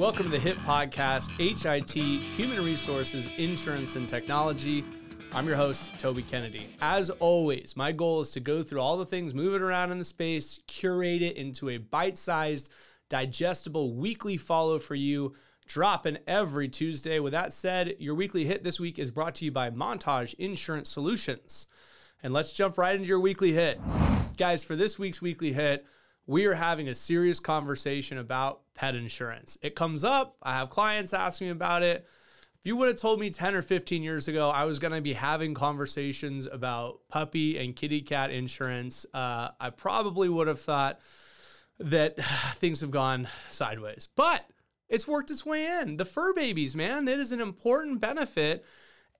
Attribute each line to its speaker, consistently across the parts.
Speaker 1: Welcome to the HIT podcast, HIT, Human Resources, Insurance, and Technology. I'm your host, Toby Kennedy. As always, my goal is to go through all the things move it around in the space, curate it into a bite sized, digestible weekly follow for you, dropping every Tuesday. With that said, your weekly hit this week is brought to you by Montage Insurance Solutions. And let's jump right into your weekly hit. Guys, for this week's weekly hit, we are having a serious conversation about pet insurance. It comes up, I have clients asking me about it. If you would have told me 10 or 15 years ago I was going to be having conversations about puppy and kitty cat insurance, uh, I probably would have thought that things have gone sideways. But it's worked its way in. The fur babies, man, it is an important benefit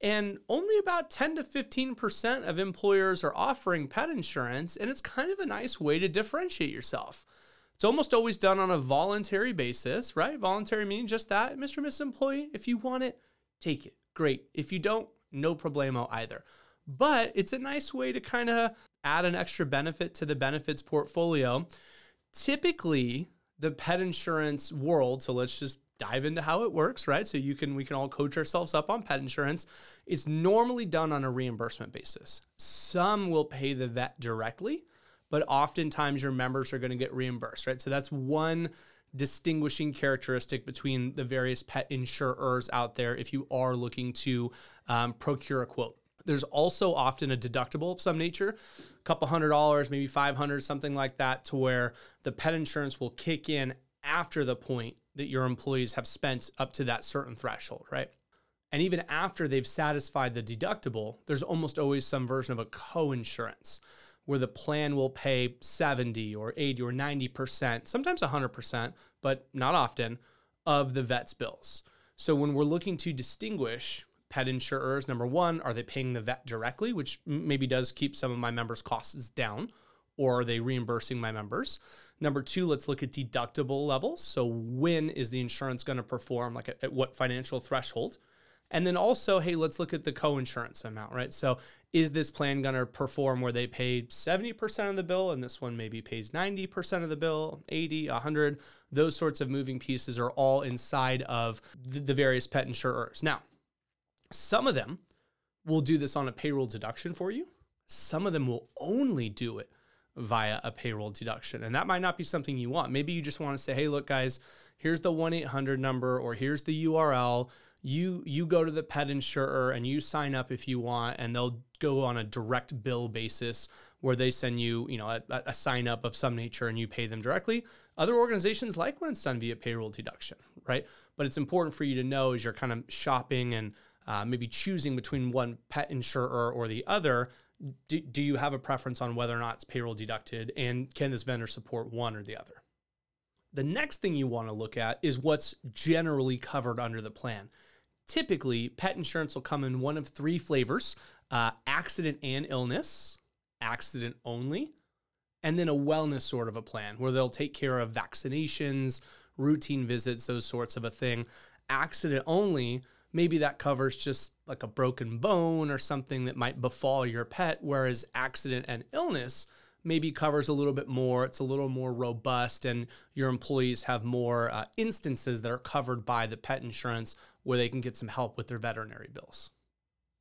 Speaker 1: and only about 10 to 15% of employers are offering pet insurance, and it's kind of a nice way to differentiate yourself. It's almost always done on a voluntary basis, right? Voluntary meaning just that, Mr. and Mrs. Employee. If you want it, take it. Great. If you don't, no problemo either. But it's a nice way to kind of add an extra benefit to the benefits portfolio. Typically, the pet insurance world, so let's just dive into how it works, right? So you can we can all coach ourselves up on pet insurance. It's normally done on a reimbursement basis. Some will pay the vet directly, but oftentimes your members are going to get reimbursed, right? So that's one distinguishing characteristic between the various pet insurers out there if you are looking to um, procure a quote. There's also often a deductible of some nature, a couple hundred dollars, maybe 500, something like that, to where the pet insurance will kick in after the point that your employees have spent up to that certain threshold, right? And even after they've satisfied the deductible, there's almost always some version of a co-insurance where the plan will pay 70 or 80 or 90%, sometimes 100%, but not often, of the vet's bills. So when we're looking to distinguish pet insurers, number one, are they paying the vet directly, which maybe does keep some of my members' costs down? or are they reimbursing my members? Number two, let's look at deductible levels. So, when is the insurance going to perform? Like, at, at, what financial threshold? And then also, hey, let's look at the co insurance amount, right? So, is this plan going to perform where they pay 70% of the bill and this one maybe pays 90% of the bill, 80, 100? Those sorts of moving pieces are all inside of the, various pet insurers. Now, some of them will do this on a payroll deduction for you, some of them will only do it via a payroll deduction. And that might not be something you want. Maybe you just want to say, "Hey, look guys, here's the 1-800 number or here's the URL. You you go to the pet insurer and you sign up if you want and they'll go on a direct bill basis where they send you, you know, a, a sign up of some nature and you pay them directly. Other organizations like when it's done via payroll deduction, right? But it's important for you to know as you're kind of shopping and uh, maybe choosing between one pet insurer or the other do, do you have a preference on whether or not it's payroll deducted and can this vendor support one or the other? The next thing you want to look at is what's generally covered under the plan. Typically, pet insurance will come in one of three flavors uh, accident and illness, accident only, and then a wellness sort of a plan where they'll take care of vaccinations, routine visits, those sorts of a thing. Accident only maybe that covers just like a broken bone or something that might befall your pet, whereas accident and illness maybe covers a little bit more. It's a little more robust, and your employees have more uh, instances that are covered by the pet insurance where they can get some help with their veterinary bills.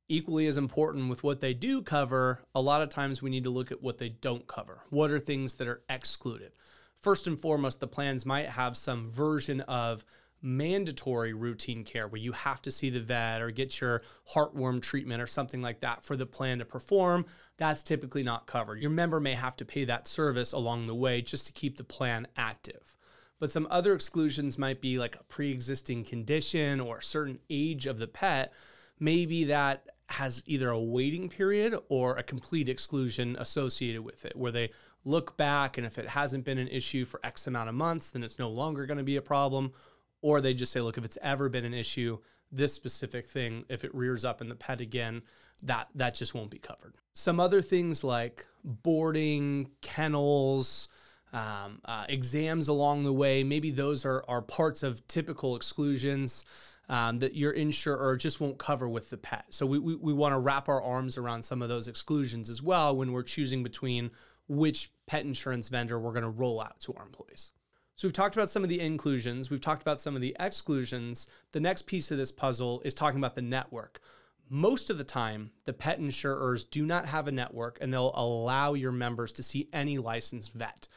Speaker 1: Equally as important with what they do cover, a lot of times we need to look at what they don't cover. What are things that are excluded? First and foremost, the plans might have some version of mandatory routine care where you have to see the vet or get your heartworm treatment or something like that for the plan to perform, that's typically not covered. Your member may have to pay that service along the way just to keep the plan active. But some other exclusions might be like a pre existing condition or a certain age of the pet. Maybe that has either a waiting period or a complete exclusion associated with it, where they look back and if it hasn't been an issue for X amount of months, then it's no longer going to be a problem or they just say, look, if it's ever been an issue, this specific thing, if it rears up in the pet again, that that just won't be covered. Some other things like boarding, kennels, um, uh, exams along the way, maybe those are, are parts of typical exclusions um, that your insurer just won't cover with the pet. So we, we, we want to wrap our arms around some of those exclusions as well when we're choosing between which pet insurance vendor we're going to roll out to our employees. So we've talked about some of the inclusions, we've talked about some of the exclusions. The next piece of this puzzle is talking about the network. Most of the time, the pet insurers do not have a network and they'll allow your members to see any licensed vet.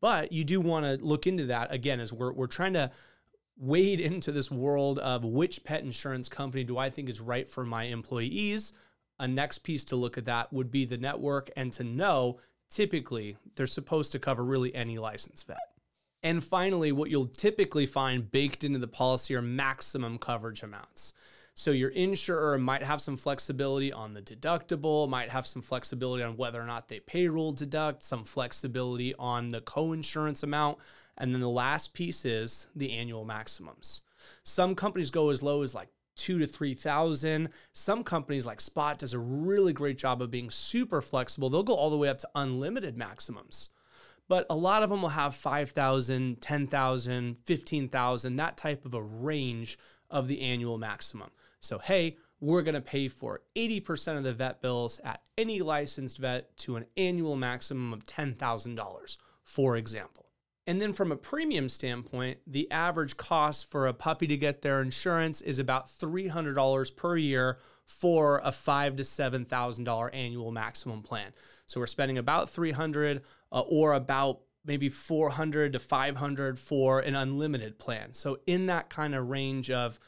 Speaker 1: But you do want to look into that again as we're, we're trying to wade into this world of which pet insurance company do I think is right for my employees. A next piece to look at that would be the network and to know typically they're supposed to cover really any licensed vet. And finally, what you'll typically find baked into the policy are maximum coverage amounts. So your insurer might have some flexibility on the deductible, might have some flexibility on whether or not they payroll deduct, some flexibility on the co-insurance amount, and then the last piece is the annual maximums. Some companies go as low as like two to three thousand. Some companies like Spot does a really great job of being super flexible. They'll go all the way up to unlimited maximums but a lot of them will have 5,000, 10,000, 15,000, that type of a range of the annual maximum. So, hey, we're going to pay for 80% of the vet bills at any licensed vet to an annual maximum of $10,000, for example. And then from a premium standpoint, the average cost for a puppy to get their insurance is about $300 per year for a five to $7,000 annual maximum plan. So we're spending about 300 uh, or about maybe 400 to 500 for an unlimited plan. So in that kind of range of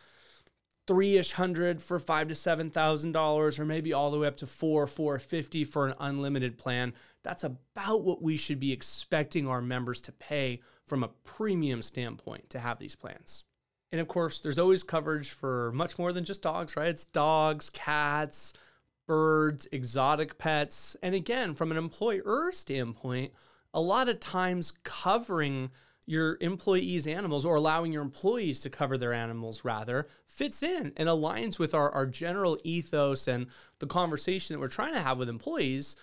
Speaker 1: three-ish hundred for five to seven thousand dollars, or maybe all the way up to four, four fifty for an unlimited plan. That's about what we should be expecting our members to pay from a premium standpoint to have these plans. And of course, there's always coverage for much more than just dogs, right? It's dogs, cats, birds, exotic pets. And again, from an employer standpoint, a lot of times covering your employees' animals or allowing your employees to cover their animals rather fits in and aligns with our, our general ethos and the conversation that we're trying to have with employees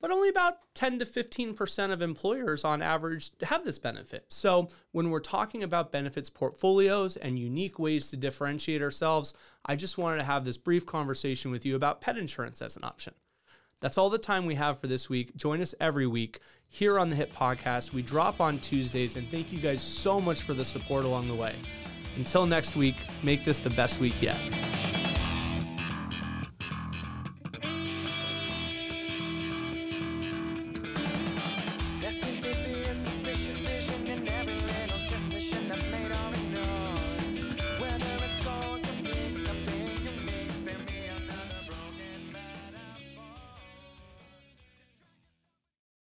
Speaker 1: but only about 10 to 15% of employers on average have this benefit. So, when we're talking about benefits portfolios and unique ways to differentiate ourselves, I just wanted to have this brief conversation with you about pet insurance as an option. That's all the time we have for this week. Join us every week here on the HIT Podcast. We drop on Tuesdays, and thank you guys so much for the support along the way. Until next week, make this the best week yet.